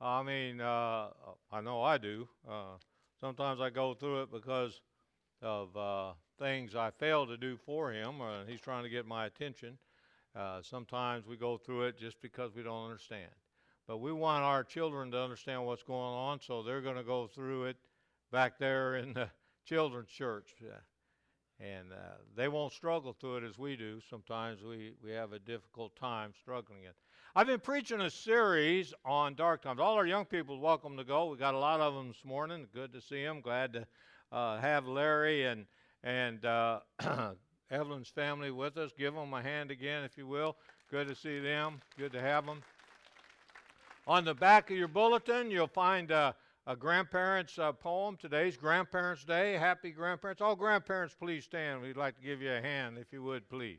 I mean, uh, I know I do. Uh, sometimes I go through it because of uh, things I fail to do for him, or he's trying to get my attention. Uh, sometimes we go through it just because we don't understand. But we want our children to understand what's going on, so they're going to go through it back there in the children's church. And uh, they won't struggle through it as we do. Sometimes we, we have a difficult time struggling it. I've been preaching a series on dark times. All our young people welcome to go. We got a lot of them this morning. Good to see them. Glad to uh, have Larry and and uh, Evelyn's family with us. Give them a hand again, if you will. Good to see them. Good to have them. On the back of your bulletin, you'll find a, a grandparents' uh, poem. Today's Grandparents' Day. Happy grandparents. All grandparents, please stand. We'd like to give you a hand, if you would, please.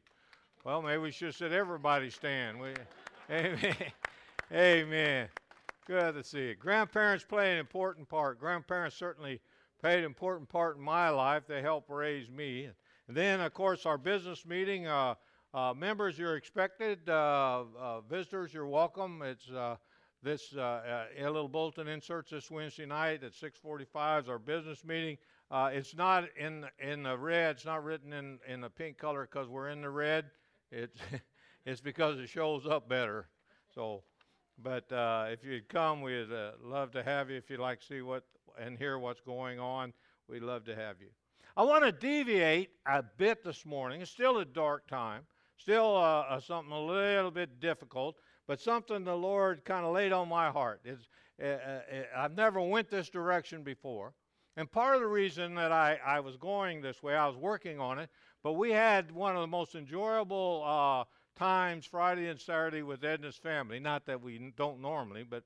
Well, maybe we should have said everybody stand. We, amen. amen. Good to see you. Grandparents play an important part. Grandparents certainly played an important part in my life. They helped raise me. And then, of course, our business meeting. Uh, uh, members, you're expected. Uh, uh visitors, you're welcome. It's uh, this uh, a little bulletin inserts this Wednesday night at 6:45 is our business meeting. it's not in in the red. It's not written in in the pink color because we're in the red. It's it's because it shows up better. So, but if you'd come, we'd love to have you. If you'd like to see what and hear what's going on, we'd love to have you. I want to deviate a bit this morning. It's still a dark time, still uh, uh, something a little bit difficult, but something the Lord kind of laid on my heart. It's, uh, uh, uh, I've never went this direction before. And part of the reason that I, I was going this way, I was working on it, but we had one of the most enjoyable uh, times Friday and Saturday with Edna's family. Not that we don't normally, but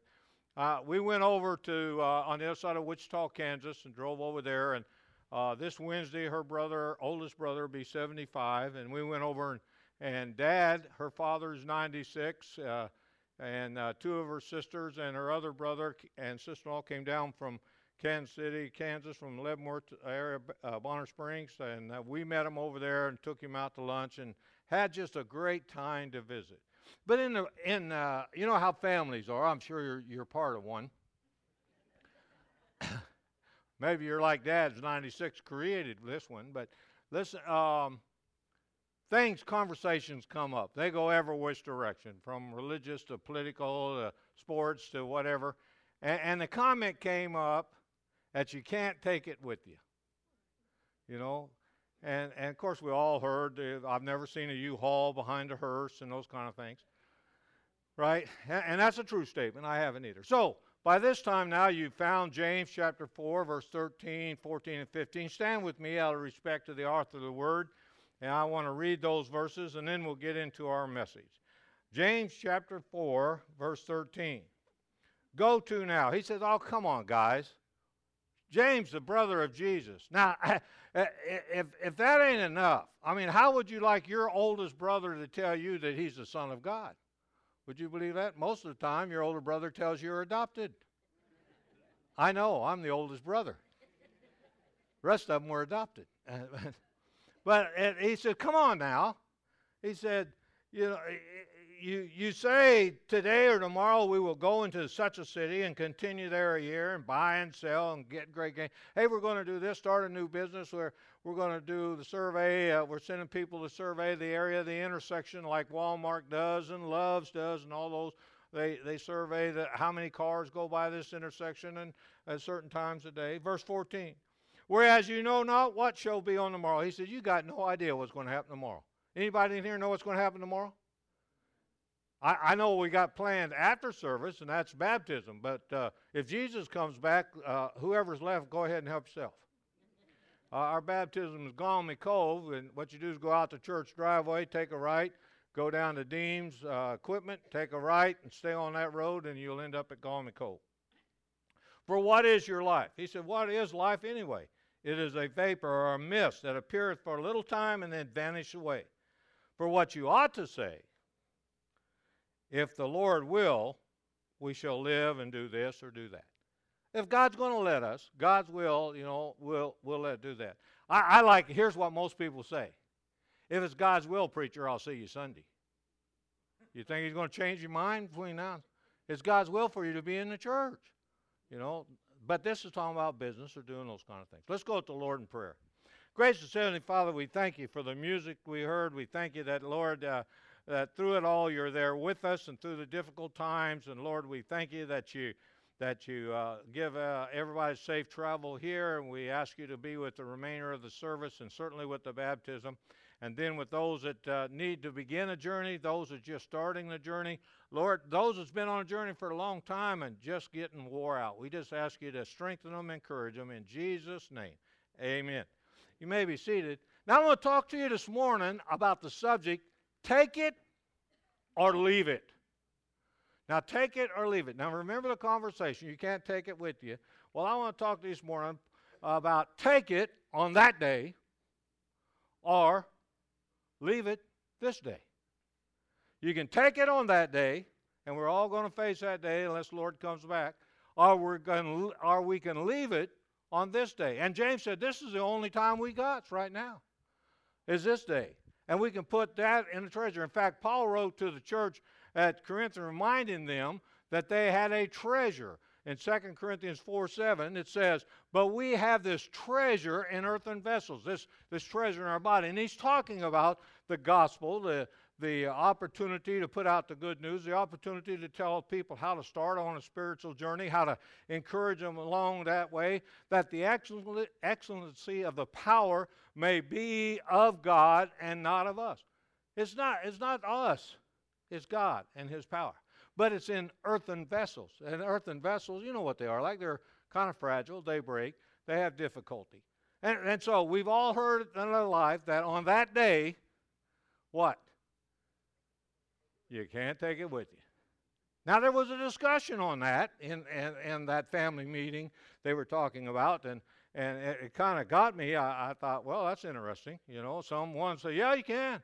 uh, we went over to uh, on the other side of Wichita, Kansas, and drove over there. And uh, this Wednesday, her brother, oldest brother, be 75, and we went over and, and Dad, her father's 96, uh, and uh, two of her sisters and her other brother and sister-in-law came down from Kansas City, Kansas, from Leavenworth area, uh, Bonner Springs, and we met him over there and took him out to lunch and had just a great time to visit. But in the in uh, you know how families are. I'm sure you're you're part of one. Maybe you're like Dad's 96 created this one, but listen. Um, things, conversations come up. They go every which direction, from religious to political to sports to whatever. And, and the comment came up that you can't take it with you. You know, and, and of course, we all heard, I've never seen a U-Haul behind a hearse and those kind of things. Right? And, and that's a true statement. I haven't either. So, by this time now, you've found James chapter 4, verse 13, 14, and 15. Stand with me out of respect to the author of the word. And I want to read those verses, and then we'll get into our message. James chapter 4, verse 13. Go to now. He says, Oh, come on, guys. James, the brother of Jesus. Now, eh, eh, if, if that ain't enough, I mean, how would you like your oldest brother to tell you that he's the Son of God? Would you believe that? Most of the time, your older brother tells you you're adopted. I know, I'm the oldest brother. The rest of them were adopted. but eh, he said, Come on now. He said, You know, you, you say today or tomorrow we will go into such a city and continue there a year and buy and sell and get great gain. Hey, we're going to do this, start a new business where we're going to do the survey. Uh, we're sending people to survey the area, the intersection, like Walmart does and Love's does and all those. They, they survey the, how many cars go by this intersection and at certain times a day. Verse 14. Whereas you know not what shall be on tomorrow. He said, You got no idea what's going to happen tomorrow. Anybody in here know what's going to happen tomorrow? I, I know we got planned after service, and that's baptism. But uh, if Jesus comes back, uh, whoever's left, go ahead and help yourself. Uh, our baptism is Galway Cove, and what you do is go out the church driveway, take a right, go down to Deems uh, Equipment, take a right, and stay on that road, and you'll end up at Galway Cove. For what is your life? He said, What is life anyway? It is a vapor or a mist that appeareth for a little time and then vanisheth away. For what you ought to say if the Lord will, we shall live and do this or do that. If God's going to let us, God's will, you know, will will let do that. I, I like. Here's what most people say: If it's God's will, preacher, I'll see you Sunday. You think He's going to change your mind between now? It's God's will for you to be in the church. You know, but this is talking about business or doing those kind of things. Let's go to the Lord in prayer. Gracious Heavenly Father, we thank you for the music we heard. We thank you that, Lord, uh, that through it all you're there with us and through the difficult times. And Lord, we thank you that you that you uh, give uh, everybody safe travel here, and we ask you to be with the remainder of the service and certainly with the baptism. And then with those that uh, need to begin a journey, those that just starting the journey, Lord, those that's been on a journey for a long time and just getting wore out, we just ask you to strengthen them, encourage them in Jesus' name. Amen. You may be seated. Now I want to talk to you this morning about the subject take it or leave it. Now, take it or leave it. Now, remember the conversation. You can't take it with you. Well, I want to talk this morning about take it on that day or leave it this day. You can take it on that day, and we're all going to face that day unless the Lord comes back, or, we're going to, or we can leave it on this day. And James said, This is the only time we got right now, is this day. And we can put that in the treasure. In fact, Paul wrote to the church at Corinth reminding them that they had a treasure. In 2 Corinthians 4 7, it says, But we have this treasure in earthen vessels, this, this treasure in our body. And he's talking about the gospel, the, the opportunity to put out the good news, the opportunity to tell people how to start on a spiritual journey, how to encourage them along that way, that the excellency of the power may be of God and not of us. It's not, it's not us it's God and His power. But it's in earthen vessels. And earthen vessels, you know what they are like. They're kind of fragile, they break, they have difficulty. And, and so we've all heard in our life that on that day, what? You can't take it with you. Now, there was a discussion on that in, in, in that family meeting they were talking about, and, and it, it kind of got me. I, I, thought, well, that's interesting. You know, someone said, yeah, you can.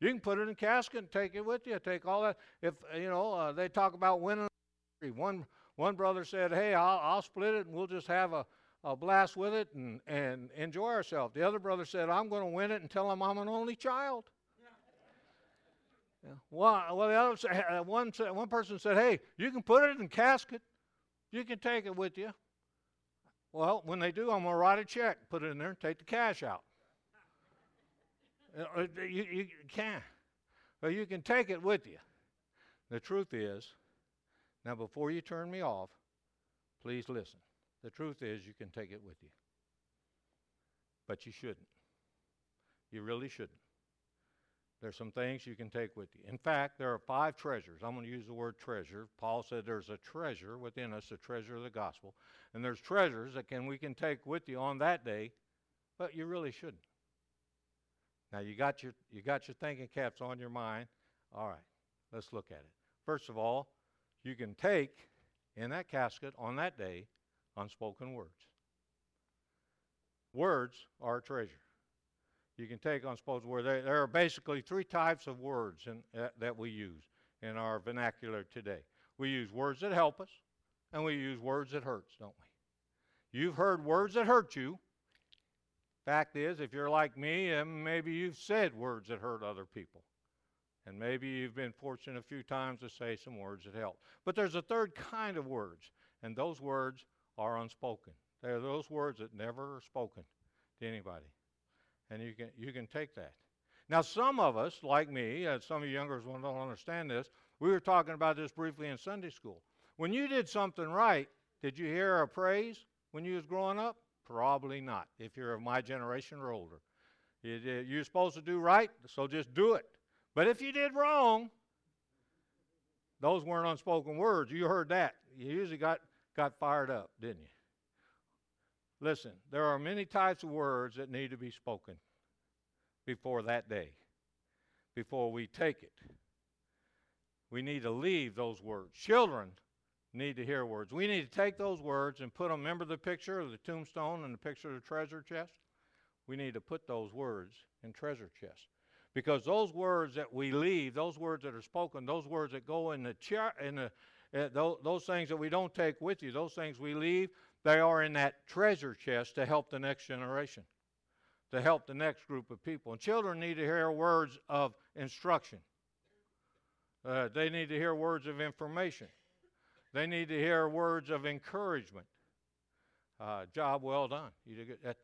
You can put it in a casket and take it with you. Take all that. If you know, uh, they talk about winning. One one brother said, "Hey, I'll, I'll split it and we'll just have a, a blast with it and and enjoy ourselves." The other brother said, "I'm going to win it and tell them I'm an only child." Yeah. Well, well, the other uh, one one person said, "Hey, you can put it in a casket. You can take it with you." Well, when they do, I'm going to write a check, put it in there, take the cash out. Uh, you, you can. Well, you can take it with you. The truth is, now before you turn me off, please listen. The truth is, you can take it with you. But you shouldn't. You really shouldn't. There's some things you can take with you. In fact, there are five treasures. I'm going to use the word treasure. Paul said there's a treasure within us, a treasure of the gospel. And there's treasures that can we can take with you on that day, but you really shouldn't. Now you got your you got your thinking caps on your mind. All right, let's look at it. First of all, you can take in that casket on that day unspoken words. Words are a treasure. You can take unspoken words. There, there are basically three types of words in, uh, that we use in our vernacular today. We use words that help us, and we use words that hurts, don't we? You've heard words that hurt you, Fact is, if you're like me, maybe you've said words that hurt other people. And maybe you've been fortunate a few times to say some words that help. But there's a third kind of words, and those words are unspoken. They're those words that never are spoken to anybody. And you can, you can take that. Now, some of us, like me, and some of you younger ones don't understand this, we were talking about this briefly in Sunday school. When you did something right, did you hear a praise when you was growing up? Probably not, if you're of my generation or older. You're supposed to do right, so just do it. But if you did wrong, those weren't unspoken words. You heard that. You usually got, got fired up, didn't you? Listen, there are many types of words that need to be spoken before that day, before we take it. We need to leave those words. Children need to hear words. We need to take those words and put them, remember the picture of the tombstone and the picture of the treasure chest? We need to put those words in treasure chests. Because those words that we leave, those words that are spoken, those words that go in the chair, in the, uh, those, those things that we don't take with you, those things we leave, they are in that treasure chest to help the next generation, to help the next group of people. And children need to hear words of instruction. Uh, they need to hear words of information. They need to hear words of encouragement. Uh, job well done. You did. That,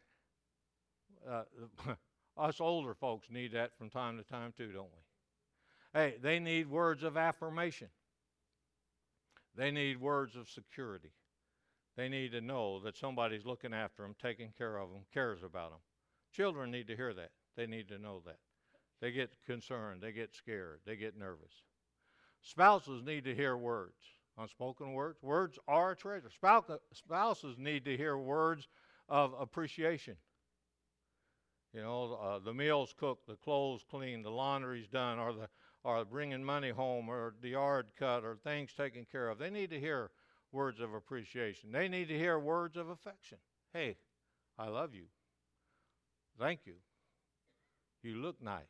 uh, us older folks need that from time to time too, don't we? Hey, they need words of affirmation. They need words of security. They need to know that somebody's looking after them, taking care of them, cares about them. Children need to hear that. They need to know that. They get concerned, they get scared, they get nervous. Spouses need to hear words, unspoken words. Words are a treasure. Spouses need to hear words of appreciation. You know, uh, the meals cooked, the clothes cleaned, the laundry's done, or the or bringing money home, or the yard cut, or things taken care of. They need to hear words of appreciation. They need to hear words of affection. Hey, I love you. Thank you. You look nice.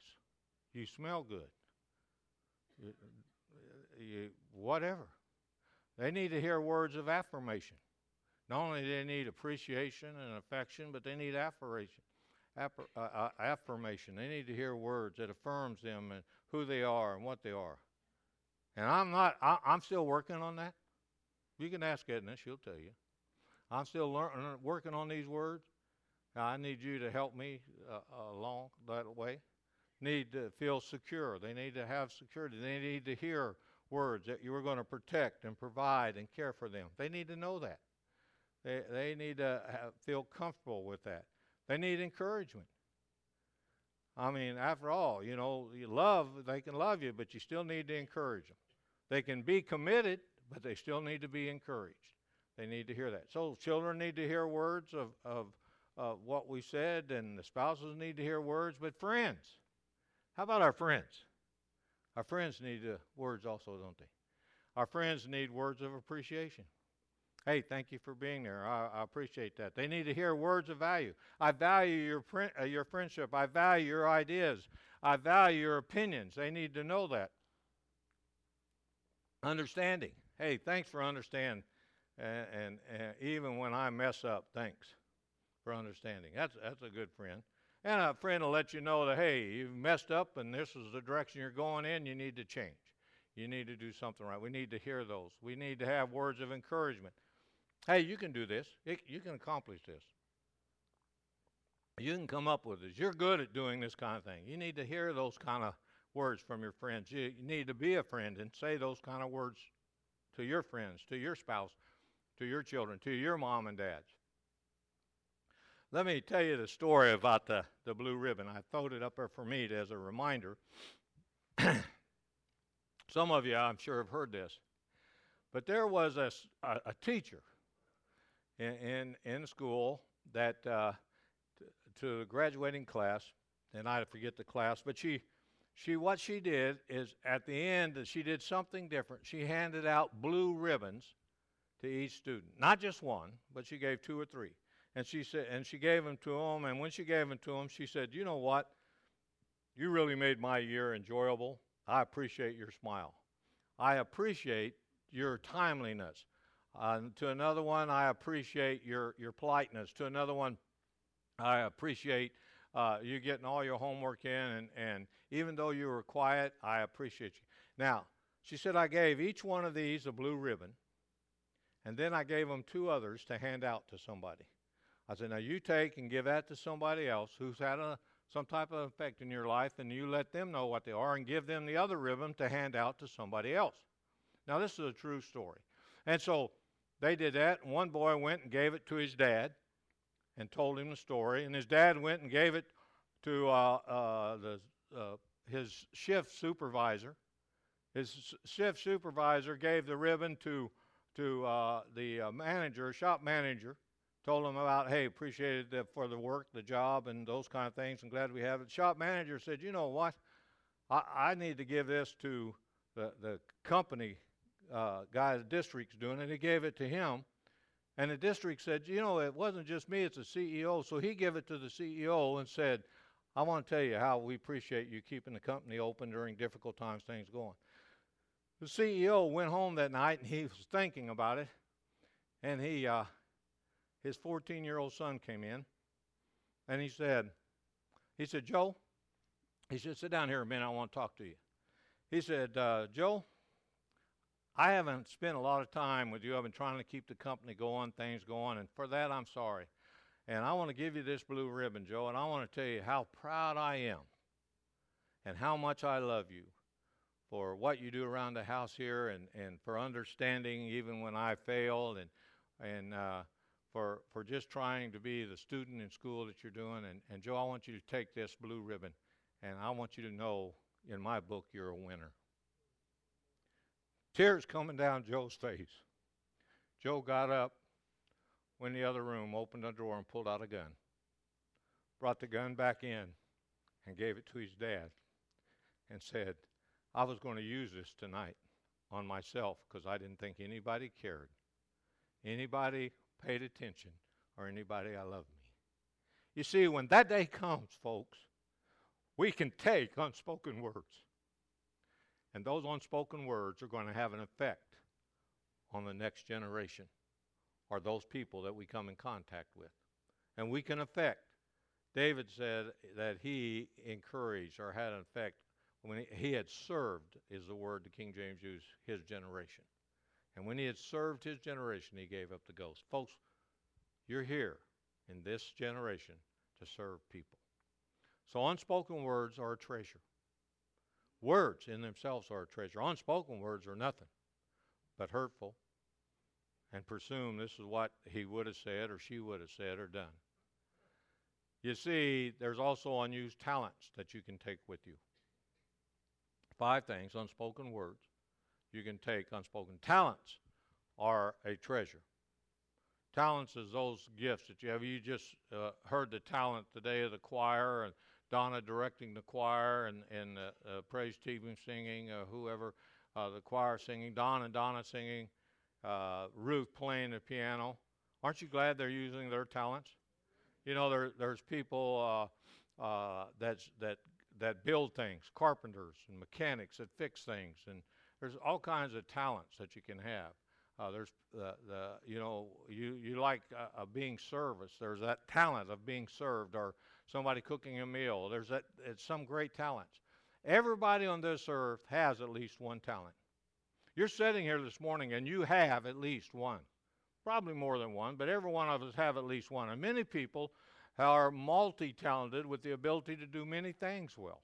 You smell good. You, you, whatever. They need to hear words of affirmation. Not only do they need appreciation and affection, but they need affirmation. Affir, uh, uh, affirmation. They need to hear words that affirms them and who they are and what they are. And I'm not. I, am still working on that. You can ask Edna; she'll tell you. I'm still learning, working on these words. I need you to help me uh, along that way. Need to feel secure. They need to have security. They need to hear words that you are going to protect and provide and care for them. They need to know that. They, they need to have, feel comfortable with that. They need encouragement. I mean, after all, you know, you love, they can love you, but you still need to encourage them. They can be committed, but they still need to be encouraged. They need to hear that. So children need to hear words of, of, what we said, and the spouses need to hear words, but friends. How about our friends? Our friends need uh, words also, don't they? Our friends need words of appreciation. Hey, thank you for being there. I, I, appreciate that. They need to hear words of value. I value your, uh, your friendship. I value your ideas. I value your opinions. They need to know that. Understanding. Hey, thanks for understanding. And, and, even when I mess up, thanks for understanding. That's, that's a good friend. And a friend will let you know that, hey, you've messed up and this is the direction you're going in, you need to change. You need to do something right. We need to hear those. We need to have words of encouragement. Hey, you can do this. You can accomplish this. You can come up with this. You're good at doing this kind of thing. You need to hear those kind of words from your friends. You, you need to be a friend and say those kind of words to your friends, to your spouse, to your children, to your mom and dads. Let me tell you the story about the, the blue ribbon. I throwed it up there for me as a reminder. Some of you, I'm sure, have heard this. But there was a, a, a teacher in, in, in school that uh, t- to the graduating class, and I forget the class, but she, she what she did is at the end she did something different. She handed out blue ribbons to each student, not just one, but she gave two or three. And she said, and she gave them to them. And when she gave them to them, she said, "You know what? You really made my year enjoyable. I appreciate your smile. I appreciate your timeliness. Uh, to another one, I appreciate your, your politeness. To another one, I appreciate uh, you getting all your homework in, and, and even though you were quiet, I appreciate you. Now, she said, I gave each one of these a blue ribbon, and then I gave them two others to hand out to somebody. I said, now you take and give that to somebody else who's had a, some type of effect in your life, and you let them know what they are and give them the other ribbon to hand out to somebody else. Now, this is a true story. And so they did that, one boy went and gave it to his dad and told him the story, and his dad went and gave it to uh, uh, the, uh, his shift supervisor. His shift supervisor gave the ribbon to, to uh, the uh, manager, shop manager, told him about, hey, appreciated the, for the work, the job, and those kind of things. I'm glad we have it. Shop manager said, you know what? I, I need to give this to the, the company uh, guy the district's doing it. And he gave it to him. And the district said, you know, it wasn't just me, it's the CEO. So he gave it to the CEO and said, I want to tell you how we appreciate you keeping the company open during difficult times, things going. The CEO went home that night and he was thinking about it. And he, uh, his 14 year old son came in and he said, he said, Joe, he said, sit down here a minute, I want to talk to you. He said, uh, Joe, I haven't spent a lot of time with you. I've been trying to keep the company going, things going, and for that I'm sorry. And I want to give you this blue ribbon, Joe, and I want to tell you how proud I am and how much I love you for what you do around the house here and, and for understanding even when I fail and, and uh, for, for just trying to be the student in school that you're doing. And, and Joe, I want you to take this blue ribbon and I want you to know in my book you're a winner. Tears coming down Joe's face. Joe got up, went in the other room, opened a drawer, and pulled out a gun. Brought the gun back in and gave it to his dad and said, I was going to use this tonight on myself because I didn't think anybody cared. Anybody paid attention or anybody I love me. You see, when that day comes, folks, we can take unspoken words and those unspoken words are going to have an effect on the next generation or those people that we come in contact with. And we can affect. David said that he encouraged or had an effect when he, he had served, is the word the King James used, his generation. And when he had served his generation, he gave up the ghost. Folks, you're here in this generation to serve people. So unspoken words are a treasure. Words in themselves are a treasure. Unspoken words are nothing but hurtful and presume this is what he would have said or she would have said or done. You see, there's also unused talents that you can take with you. Five things unspoken words you can take unspoken talents are a treasure. Talents is those gifts that you have. You just uh, heard the talent today of the choir and Donna directing the choir and, and uh, uh, praise team singing, uh, whoever, uh, the choir singing, Don and Donna singing, uh, Ruth playing the piano. Aren't you glad they're using their talents? You know, there, there's people uh, that's, that, that build things, carpenters and mechanics that fix things, and there's all kinds of talents that you can have. Uh, there's the, the you know you you like uh, uh, being serviced. There's that talent of being served, or somebody cooking a meal. There's that, some great talents. Everybody on this earth has at least one talent. You're sitting here this morning and you have at least one. Probably more than one, but every one of us have at least one. And many people are multi-talented with the ability to do many things well.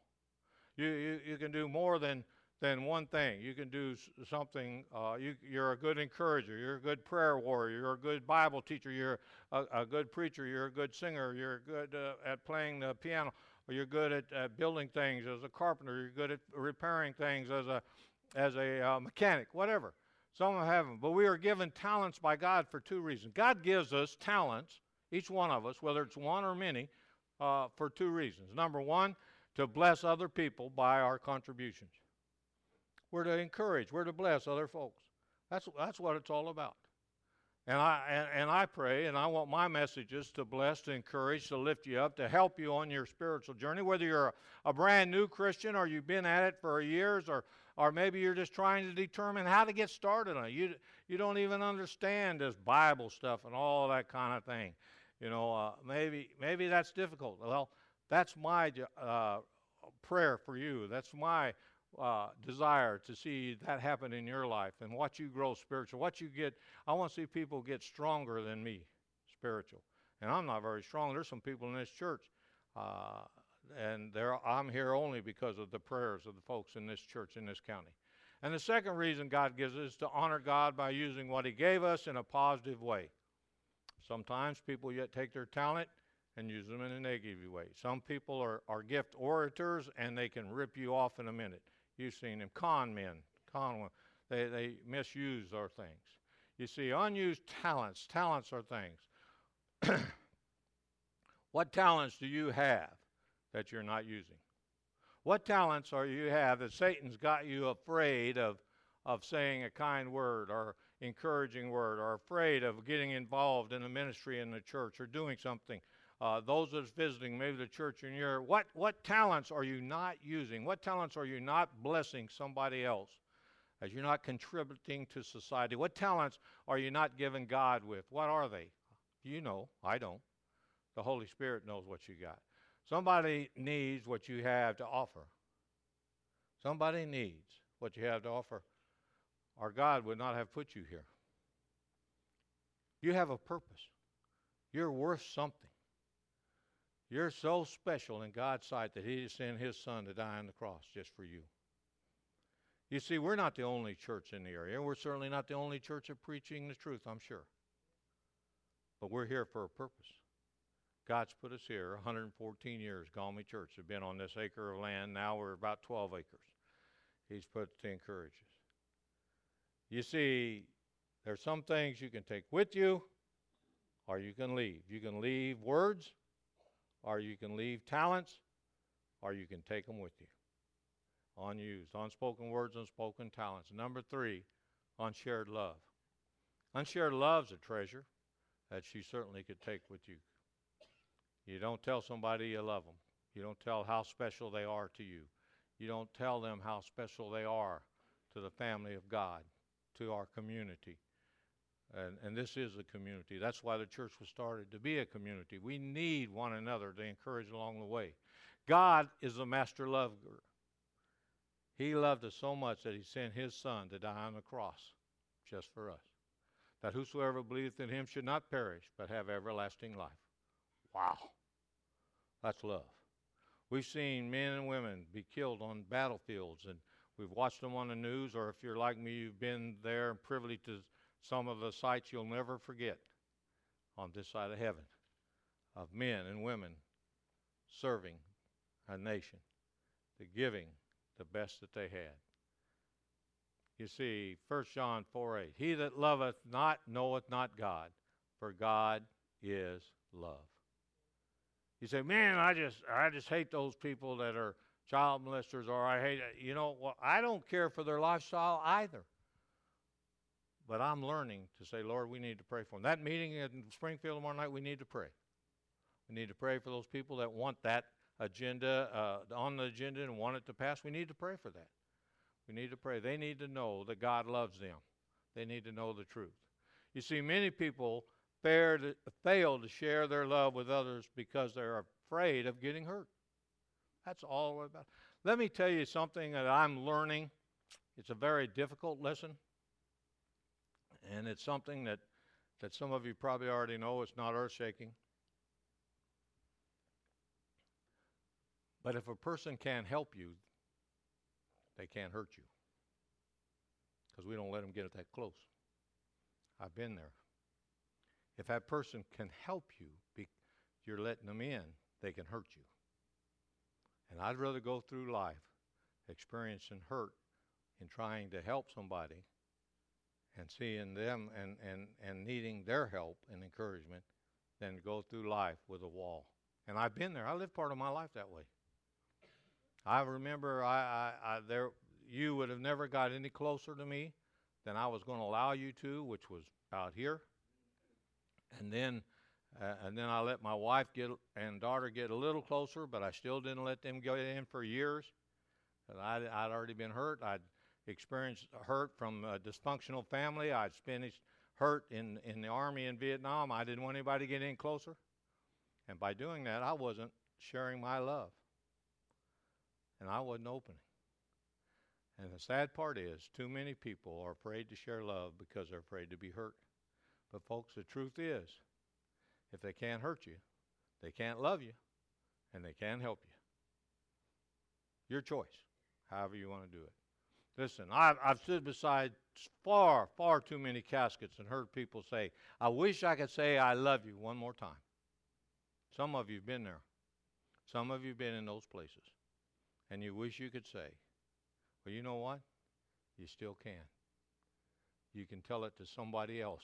You, you, you can do more than than one thing. You can do something, uh, you, are a good encourager, you're a good prayer warrior, you're a good Bible teacher, you're a, a good preacher, you're a good singer, you're good uh, at playing the piano, or you're good at uh, building things as a carpenter, you're good at repairing things as a, as a uh, mechanic, whatever. Some have them. But we are given talents by God for two reasons. God gives us talents, each one of us, whether it's one or many, uh, for two reasons. Number one, to bless other people by our contributions. We're to encourage. We're to bless other folks. That's, that's what it's all about. And I, and, and, I pray, and I want my messages to bless, to encourage, to lift you up, to help you on your spiritual journey, whether you're a, a brand new Christian or you've been at it for years, or, or maybe you're just trying to determine how to get started on it. You, you don't even understand this Bible stuff and all that kind of thing. You know, uh, maybe, maybe that's difficult. Well, that's my uh, prayer for you. That's my uh, desire to see that happen in your life and watch you grow spiritual. What you get, I want to see people get stronger than me, spiritual. And I'm not very strong. There's some people in this church, uh, and I'm here only because of the prayers of the folks in this church in this county. And the second reason God gives us is to honor God by using what He gave us in a positive way. Sometimes people yet take their talent and use them in a negative way. Some people are, are gift orators and they can rip you off in a minute. You've seen them. Con men, con they, they misuse our things. You see, unused talents, talents are things. what talents do you have that you're not using? What talents are you have that Satan's got you afraid of, of saying a kind word or encouraging word or afraid of getting involved in the ministry in the church or doing something uh, those that's visiting maybe the church in your what what talents are you not using? What talents are you not blessing somebody else as you're not contributing to society? What talents are you not giving god with? What are they? You know i don't. The holy spirit knows what you got. Somebody needs what you have to offer. Somebody needs what you have to offer. Our God would not have put you here. You have a purpose. You're worth something. You're so special in God's sight that He sent His Son to die on the cross just for you. You see, we're not the only church in the area. We're certainly not the only church of preaching the truth, I'm sure. But we're here for a purpose. God's put us here 114 years. Galway Church have been on this acre of land. Now we're about 12 acres. He's put to encourage us. You see, there's some things you can take with you or you can leave. You can leave words or you can leave talents or you can take them with you. Unused, unspoken words, unspoken talents. Number three, unshared love. Unshared love's a treasure that she certainly could take with you. You don't tell somebody you love them. You don't tell how special they are to you. You don't tell them how special they are to the family of God, to our community. And, and this is a community. That's why the church was started, to be a community. We need one another to encourage along the way. God is a master lover. He loved us so much that he sent his son to die on the cross just for us. That whosoever believeth in him should not perish, but have everlasting life. Wow. That's love. We've seen men and women be killed on battlefields, and we've watched them on the news, or if you're like me, you've been there and privy to some of the sights you'll never forget on this side of heaven of men and women serving a nation, the giving the best that they had. You see, 1 John 4 8, He that loveth not knoweth not God, for God is love. You say, man, I just I just hate those people that are child molesters, or I hate you know. Well, I don't care for their lifestyle either. But I'm learning to say, Lord, we need to pray for them. That meeting in Springfield tomorrow night, we need to pray. We need to pray for those people that want that agenda uh, on the agenda and want it to pass. We need to pray for that. We need to pray. They need to know that God loves them. They need to know the truth. You see, many people to, fail to share their love with others because they're afraid of getting hurt. That's all about. Let me tell you something that I'm learning. It's a very difficult lesson, and it's something that, that some of you probably already know. It's not earth shaking. But if a person can't help you, they can't hurt you. Because we don't let them get it that close. I've been there. If that person can help you, be, you're letting them in, they can hurt you. And I'd rather go through life experiencing hurt in trying to help somebody and seeing them and, and, and needing their help and encouragement than to go through life with a wall. And I've been there. I lived part of my life that way. I remember I, I, I there you would have never got any closer to me than I was going to allow you to, which was out here and then uh, and then I let my wife get and daughter get a little closer, but I still didn't let them get in for years. I'd, I'd already been hurt. I'd experienced hurt from a dysfunctional family. I'd finished hurt in, in the army in Vietnam. I didn't want anybody to get in closer. And by doing that, I wasn't sharing my love. And I wasn't opening. And the sad part is, too many people are afraid to share love because they're afraid to be hurt. But, folks, the truth is, if they can't hurt you, they can't love you, and they can't help you. Your choice, however you want to do it. Listen, I've, I've stood beside far, far too many caskets and heard people say, I wish I could say I love you one more time. Some of you have been there. Some of you have been in those places. And you wish you could say, well, you know what? You still can. You can tell it to somebody else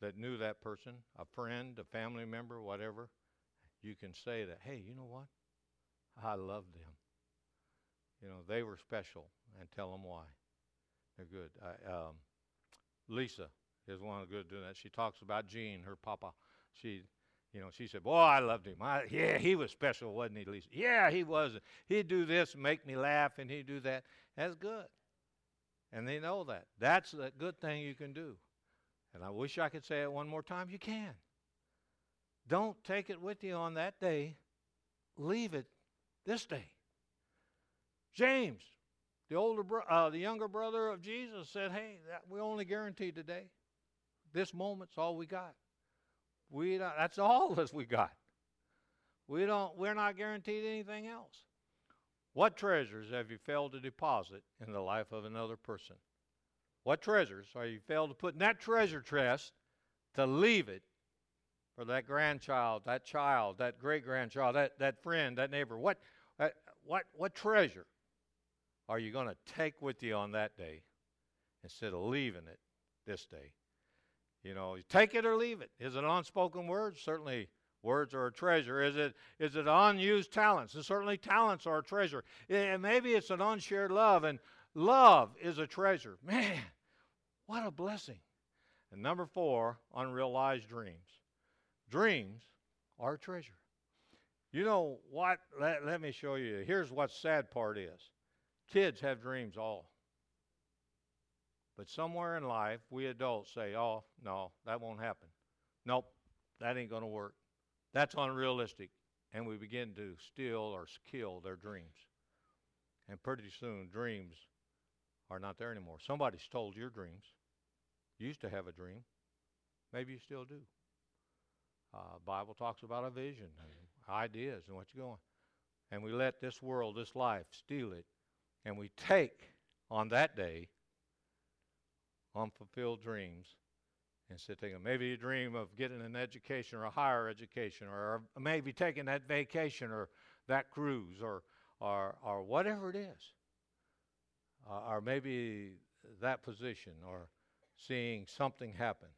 that knew that person, a friend, a family member, whatever, you can say that, hey, you know what? I love them. You know, they were special and tell them why. They're good. I, um, Lisa is one of the good doing that. She talks about Gene, her papa. She, you know, she said, boy, I loved him. I, yeah, he was special, wasn't he, Lisa? Yeah, he was. He'd do this make me laugh, and he'd do that. That's good. And they know that. That's a good thing you can do. And I wish I could say it one more time. You can. Don't take it with you on that day. Leave it this day. James, The older, bro- uh, the younger brother of Jesus said, "Hey, that, we only guaranteed today. This moment's all we got. We don't, that's all as we got. We don't. We're not guaranteed anything else. What treasures have you failed to deposit in the life of another person? What treasures are you failed to put in that treasure chest to leave it for that grandchild, that child, that great grandchild, that, that friend, that neighbor? What, uh, what, what treasure are you going to take with you on that day instead of leaving it this day? You know, take it or leave it. Is it unspoken word? Certainly Words are a treasure. Is it, is it unused talents? And certainly talents are a treasure. And maybe it's an unshared love, and love is a treasure. Man, what a blessing. And number four, unrealized dreams. Dreams are a treasure. You know what? Let, let me show you. Here's what sad part is. Kids have dreams all. But somewhere in life, we adults say, oh, no, that won't happen. Nope, that ain't going to work. That's unrealistic. And we begin to steal or kill their dreams. And pretty soon, dreams are not there anymore. Somebody stole your dreams. You used to have a dream. Maybe you still do. Uh, Bible talks about a vision and ideas and what you're going. And we let this world, this life, steal it. And we take on that day unfulfilled dreams and sit thinking maybe you dream of getting an education or a higher education or maybe taking that vacation or that cruise or or or whatever it is. Uh, or maybe that position or seeing something happen.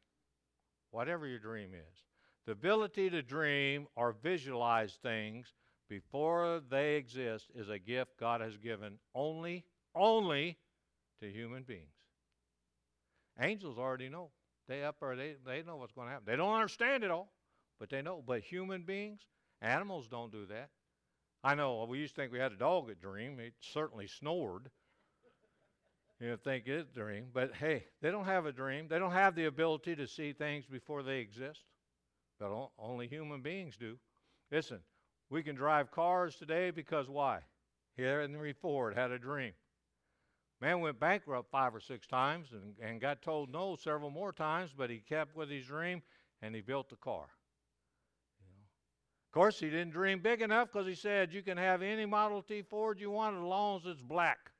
Whatever your dream is. The ability to dream or visualize things before they exist is a gift God has given only only to human beings angels already know they up or they, they know what's going to happen. They don't understand it all, but they know. But human beings, animals don't do that. I know uh, we used to think we had a dog that dreamed. It certainly snored. You know, think it's a dream. But hey, they don't have a dream. They don't have the ability to see things before they exist. But only human beings do. Listen, we can drive cars today because why? Henry Ford had a dream. Man went bankrupt five or six times and, and got told no several more times, but he kept with his dream and he built the car. You know. Of course, he didn't dream big enough because he said you can have any Model T Ford you want as long as it's black.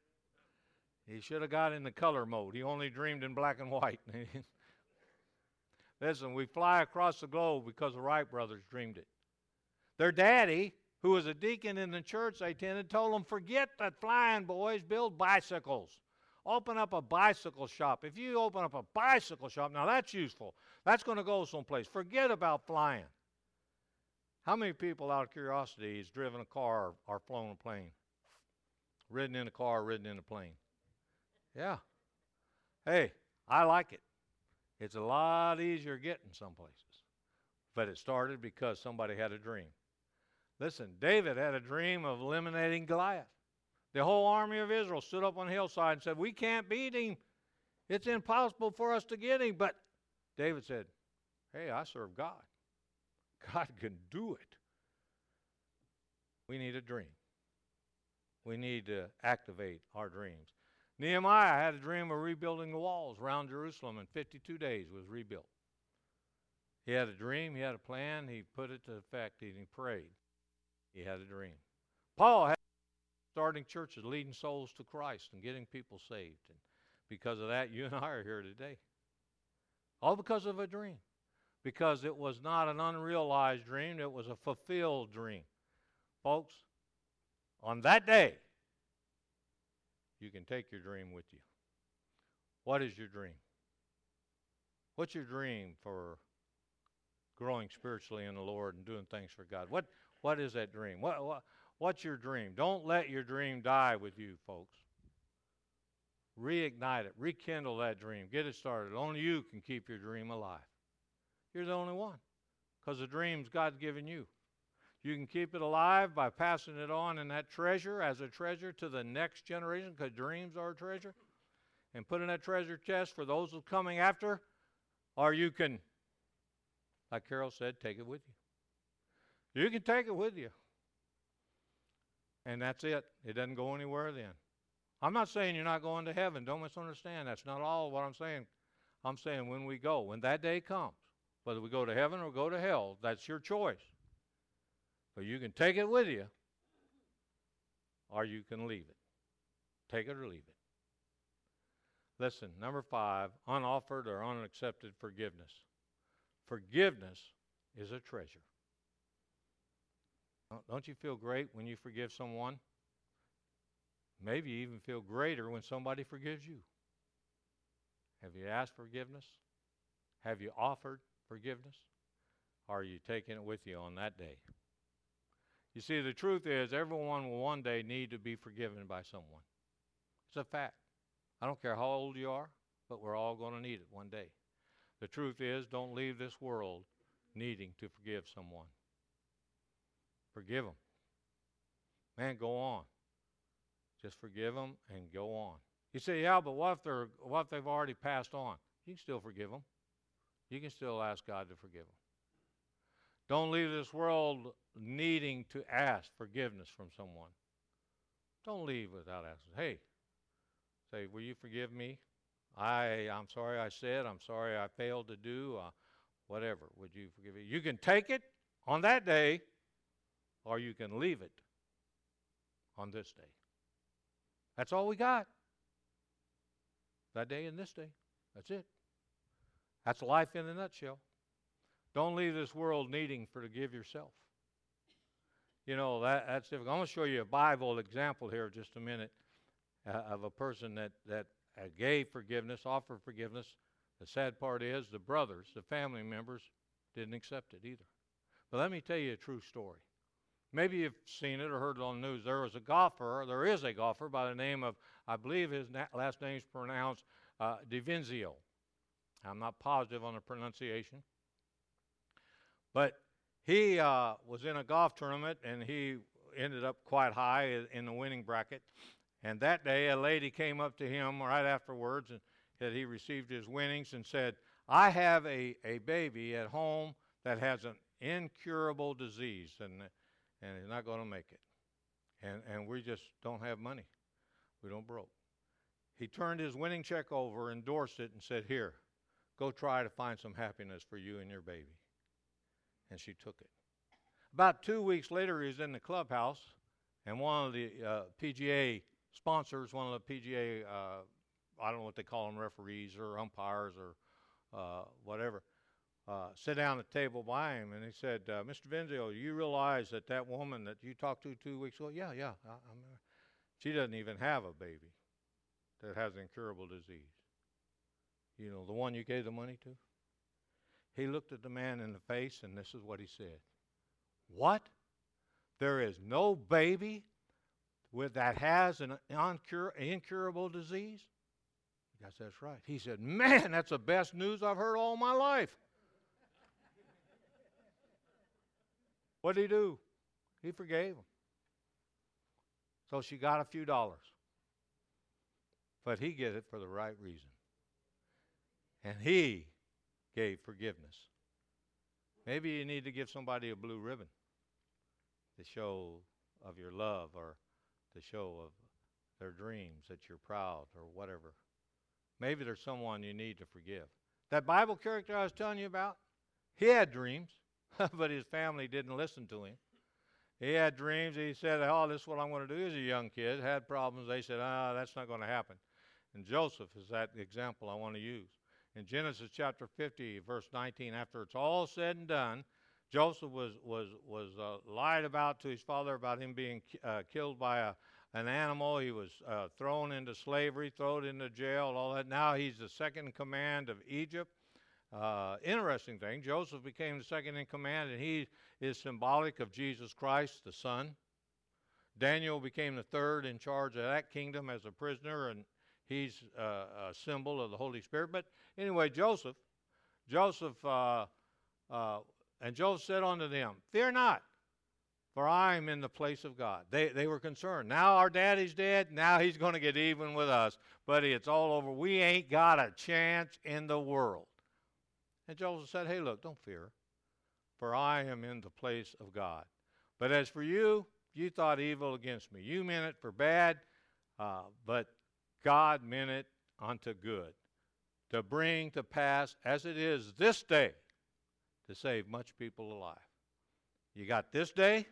He should have got in the color mode. He only dreamed in black and white. Listen, we fly across the globe because the Wright brothers dreamed it. Their daddy who was a deacon in the church they attended, told them, forget that flying, boys, build bicycles. Open up a bicycle shop. If you open up a bicycle shop, now that's useful. That's going to go someplace. Forget about flying. How many people, out of curiosity, has driven a car or flown a plane? Ridden in a car, ridden in a plane? Yeah. Hey, I like it. It's a lot easier getting some places. But it started because somebody had a dream. Listen, David had a dream of eliminating Goliath. The whole army of Israel stood up on a hillside and said, We can't beat him. It's impossible for us to get him. But David said, Hey, I serve God. God can do it. We need a dream. We need to activate our dreams. Nehemiah had a dream of rebuilding the walls around Jerusalem in 52 days was rebuilt. He had a dream, he had a plan, he put it to effect, he prayed. He had a dream. Paul had starting churches, leading souls to Christ and getting people saved. And because of that, you and I are here today. All because of a dream. Because it was not an unrealized dream, it was a fulfilled dream. Folks, on that day, you can take your dream with you. What is your dream? What's your dream for growing spiritually in the Lord and doing things for God? What, what is that dream? What, what, what's your dream? Don't let your dream die with you, folks. Reignite it, rekindle that dream, get it started. Only you can keep your dream alive. You're the only one because the dream's God's given you. You can keep it alive by passing it on in that treasure as a treasure to the next generation because dreams are a treasure and put in that treasure chest for those who coming after, or you can, like Carol said, take it with you. You can take it with you. And that's it. It doesn't go anywhere then. I'm not saying you're not going to heaven. Don't misunderstand. That's not all what I'm saying. I'm saying when we go, when that day comes, whether we go to heaven or go to hell, that's your choice. But you can take it with you, or you can leave it. Take it or leave it. Listen, number five, unoffered or unaccepted forgiveness. Forgiveness is a treasure. Don't you feel great when you forgive someone? Maybe you even feel greater when somebody forgives you. Have you asked forgiveness? Have you offered forgiveness? Or are you taking it with you on that day? You see, the truth is, everyone will one day need to be forgiven by someone. It's a fact. I don't care how old you are, but we're all going to need it one day. The truth is, don't leave this world needing to forgive someone. Forgive them. Man, go on. Just forgive them and go on. You say, yeah, but what if they're what if they've already passed on? You can still forgive them. You can still ask God to forgive them. Don't leave this world needing to ask forgiveness from someone. Don't leave without asking. Hey, say, will you forgive me? I I'm sorry I said. I'm sorry I failed to do. Uh, whatever. Would you forgive me? You can take it on that day, or you can leave it on this day. That's all we got. That day and this day. That's it. That's life in a nutshell. Don't leave this world needing for to give yourself. You know, that, that's difficult. I'm going to show you a Bible example here in just a minute uh, of a person that, that uh, gave forgiveness, offered forgiveness. The sad part is the brothers, the family members, didn't accept it either. But let me tell you a true story. Maybe you've seen it or heard it on the news. There was a golfer, there is a golfer by the name of, I believe his na- last name is pronounced uh, Divenzio. I'm not positive on the pronunciation. But he uh, was in a golf tournament and he ended up quite high in the winning bracket. And that day, a lady came up to him right afterwards and that he received his winnings and said, I have a, a baby at home that has an incurable disease. And and he's not going to make it. And, and we just don't have money. We don't broke. He turned his winning check over, endorsed it, and said, Here, go try to find some happiness for you and your baby. And she took it. About two weeks later, he was in the clubhouse, and one of the uh, PGA sponsors, one of the PGA, uh, I don't know what they call them, referees or umpires or uh, whatever, uh, sit down at the table by him, and he said, uh, "Mr. Venzio, you realize that that woman that you talked to two weeks ago, yeah, yeah, I, I'm, she doesn't even have a baby that has incurable disease. You know, the one you gave the money to." He looked at the man in the face, and this is what he said: "What? There is no baby with that has an uncur- incurable disease?" Yes, that's right. He said, "Man, that's the best news I've heard all my life." What did he do? He forgave him. So she got a few dollars. But he get it for the right reason. And he gave forgiveness. Maybe you need to give somebody a blue ribbon to show of your love or to show of their dreams that you're proud or whatever. Maybe there's someone you need to forgive. That Bible character I was telling you about, he had dreams. but his family didn't listen to him. He had dreams. He said, Oh, this is what I'm going to do. He's a young kid, had problems. They said, Ah, that's not going to happen. And Joseph is that example I want to use. In Genesis chapter 50, verse 19, after it's all said and done, Joseph was, was, was uh, lied about to his father about him being uh, killed by a, an animal. He was uh, thrown into slavery, thrown into jail, all that. Now he's the second command of Egypt. Uh, interesting thing, Joseph became the second in command, and he is symbolic of Jesus Christ, the Son. Daniel became the third in charge of that kingdom as a prisoner, and he's uh, a symbol of the Holy Spirit. But anyway, Joseph, Joseph, uh, uh and Joseph said unto them, Fear not, for I am in the place of God. They, they were concerned. Now our daddy's dead. Now he's going to get even with us. Buddy, it's all over. We ain't got a chance in the world. And Joseph said, Hey, look, don't fear, for I am in the place of God. But as for you, you thought evil against me. You meant it for bad. Uh, but God meant it unto good, to bring to pass as it is this day, to save much people alive. You got this day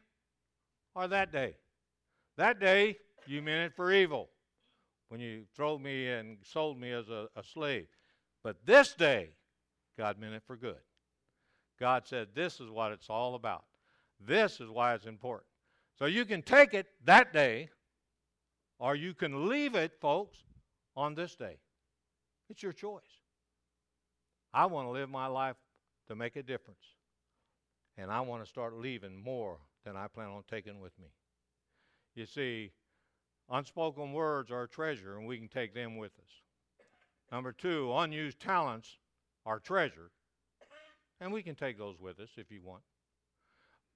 or that day? That day, you meant it for evil when you throw me and sold me as a, a slave. But this day, God meant it for good. God said, This is what it's all about. This is why it's important. So you can take it that day, or you can leave it, folks, on this day. It's your choice. I want to live my life to make a difference. And I want to start leaving more than I plan on taking with me. You see, unspoken words are a treasure, and we can take them with us. Number two, unused talents are treasure, and we can take those with us if you want.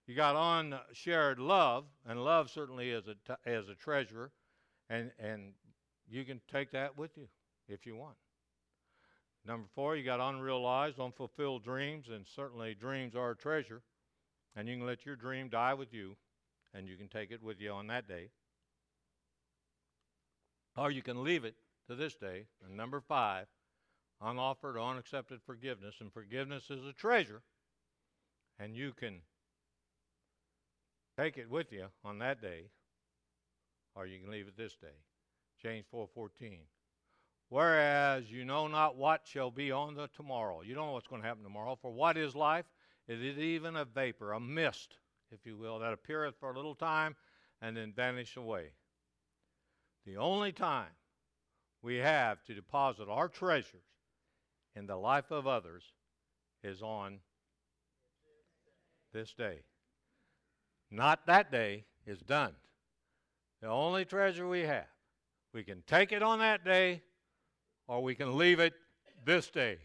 You got unshared love, and love certainly is a, t- is a treasure, and, and you can take that with you if you want. Number four, you got unrealized, unfulfilled dreams, and certainly dreams are a treasure, and you can let your dream die with you, and you can take it with you on that day. Or you can leave it to this day. And number five, unoffered unaccepted forgiveness. And forgiveness is a treasure, and you can take it with you on that day, or you can leave it this day. James 4:14. Whereas you know not what shall be on the tomorrow. You don't know what's going to happen tomorrow. For what is life? It is even a vapor, a mist, if you will, that appeareth for a little time and then vanish away. The only time we have to deposit our treasures in the life of others is on this day. Not that day is done. The only treasure we have, we can take it on that day or we can leave it this day.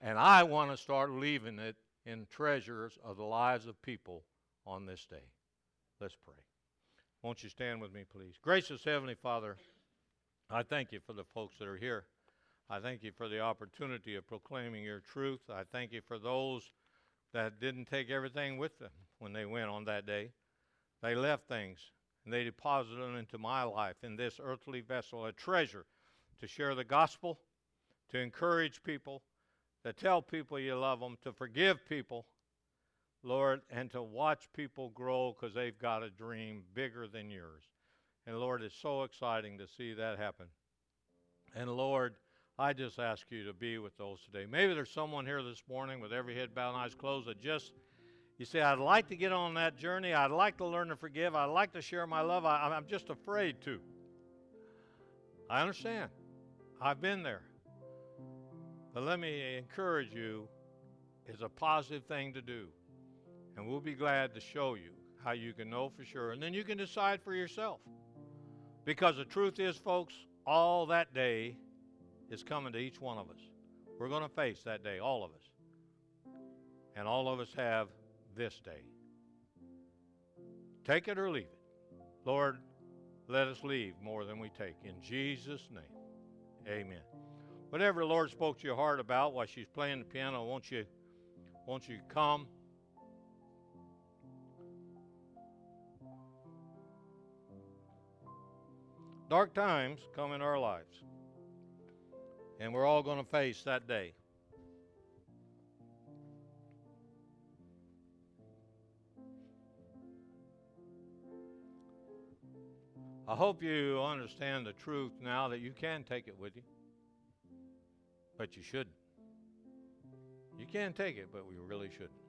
And I want to start leaving it in treasures of the lives of people on this day. Let's pray. Won't you stand with me, please? Gracious Heavenly Father, I thank you for the folks that are here. I thank you for the opportunity of proclaiming your truth. I thank you for those that didn't take everything with them when they went on that day. They left things and they deposited them into my life in this earthly vessel, a treasure to share the gospel, to encourage people, to tell people you love them, to forgive people, Lord, and to watch people grow because they've got a dream bigger than yours. And Lord, it's so exciting to see that happen. And Lord, I just ask you to be with those today. Maybe there's someone here this morning with every head bowed and eyes closed that just, you say, I'd like to get on that journey. I'd like to learn to forgive. I'd like to share my love. I, I'm just afraid to. I understand. I've been there. But let me encourage you, it's a positive thing to do. And we'll be glad to show you how you can know for sure. And then you can decide for yourself. Because the truth is, folks, all that day is coming to each one of us. We're going to face that day, all of us. And all of us have this day. Take it or leave it. Lord, let us leave more than we take. In Jesus' name, amen. Whatever the Lord spoke to your heart about while she's playing the piano, won't you, won't you come? Dark times come in our lives, and we're all going to face that day. I hope you understand the truth now that you can take it with you, but you shouldn't. You can take it, but we really shouldn't.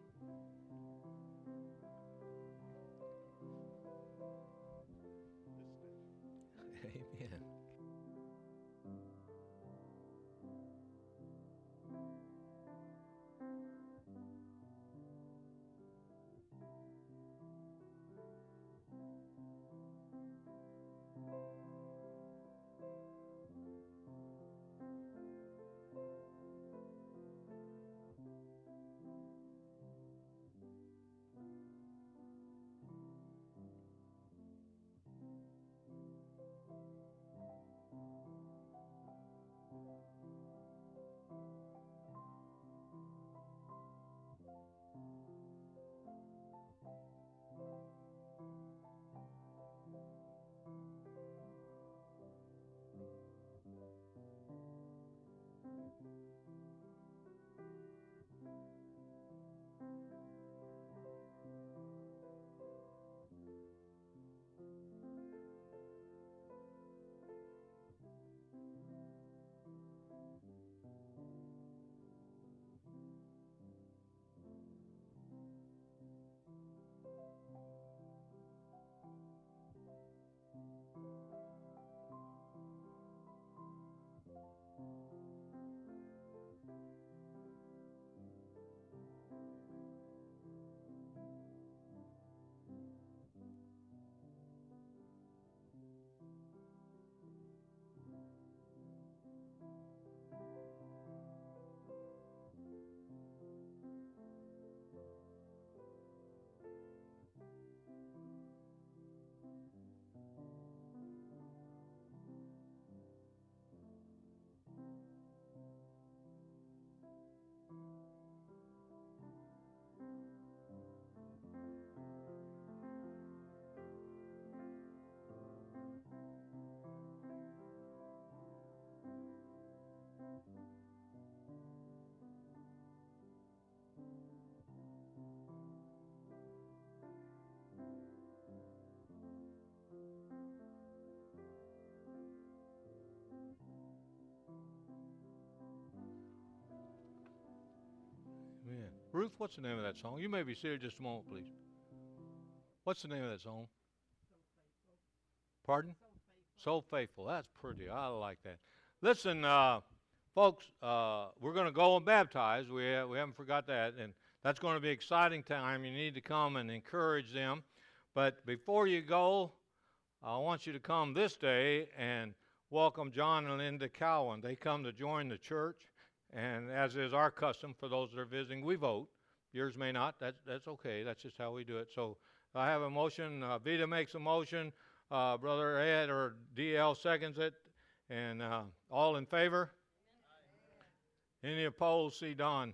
Ruth, what's the name of that song? You may be seated just a moment, please. What's the name of that song? Pardon? So faithful. That's pretty. I like that. Listen, uh, folks, uh, we're going to go and baptize. We, uh, we haven't forgot that. And that's going to be exciting time. You need to come and encourage them. But before you go, I want you to come this day and welcome John and Linda Cowan. They come to join the church. And as is our custom for those that are visiting, we vote. Yours may not. That's, that's okay. That's just how we do it. So I have a motion. Uh, Vita makes a motion. Uh, Brother Ed or DL seconds it. And uh, all in favor? Any opposed? See Don.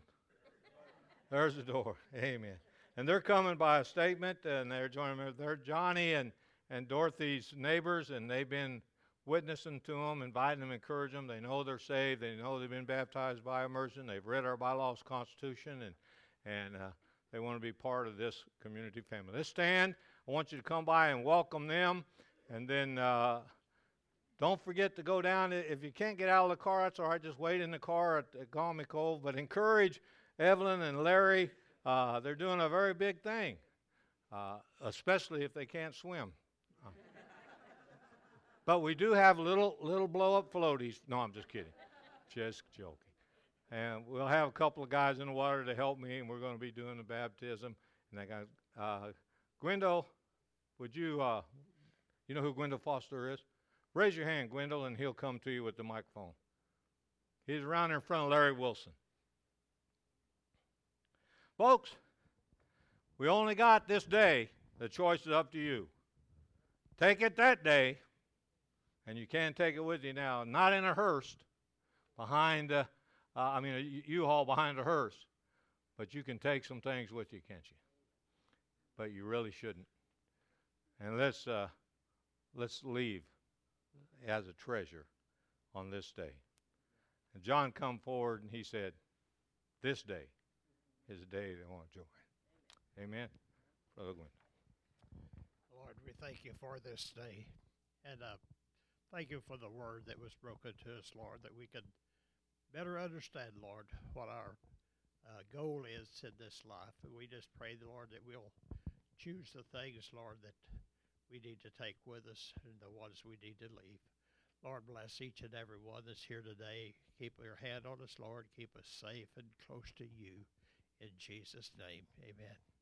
There's the door. Amen. And they're coming by a statement, and they're joining. They're Johnny and, and Dorothy's neighbors, and they've been witnessing to them, inviting them, encouraging them. They know they're saved. They know they've been baptized by immersion. They've read our bylaws, Constitution, and and uh, they want to be part of this community family. Let's stand. I want you to come by and welcome them, and then uh, don't forget to go down. If you can't get out of the car, that's all right. Just wait in the car at, at Galmy Cove. But encourage Evelyn and Larry. Uh, they're doing a very big thing, uh, especially if they can't swim. But we do have little little blow up floaties. No, I'm just kidding. just joking. And we'll have a couple of guys in the water to help me, and we're going to be doing the baptism. And I got uh, Gwendol. Would you, uh, you know who Gwendol Foster is? Raise your hand, Gwendol, and he'll come to you with the microphone. He's around in front of Larry Wilson. Folks, we only got this day. The choice is up to you. Take it that day and you can take it with you now. Not in a hearse, behind, uh, uh, I mean, a U-Haul behind a hearse, but you can take some things with you, can't you? But you really shouldn't. And let's uh, let's leave as a treasure on this day. And John come forward and he said, "This day is the day they want to join." Amen. Brother Gwen. Lord, we thank you for this day, and uh, Thank you for the word that was broken to us, Lord, that we could better understand, Lord, what our uh, goal is in this life. And we just pray, the Lord, that we'll choose the things, Lord, that we need to take with us and the ones we need to leave. Lord, bless each and every one that's here today. Keep your hand on us, Lord. Keep us safe and close to you. In Jesus' name, amen.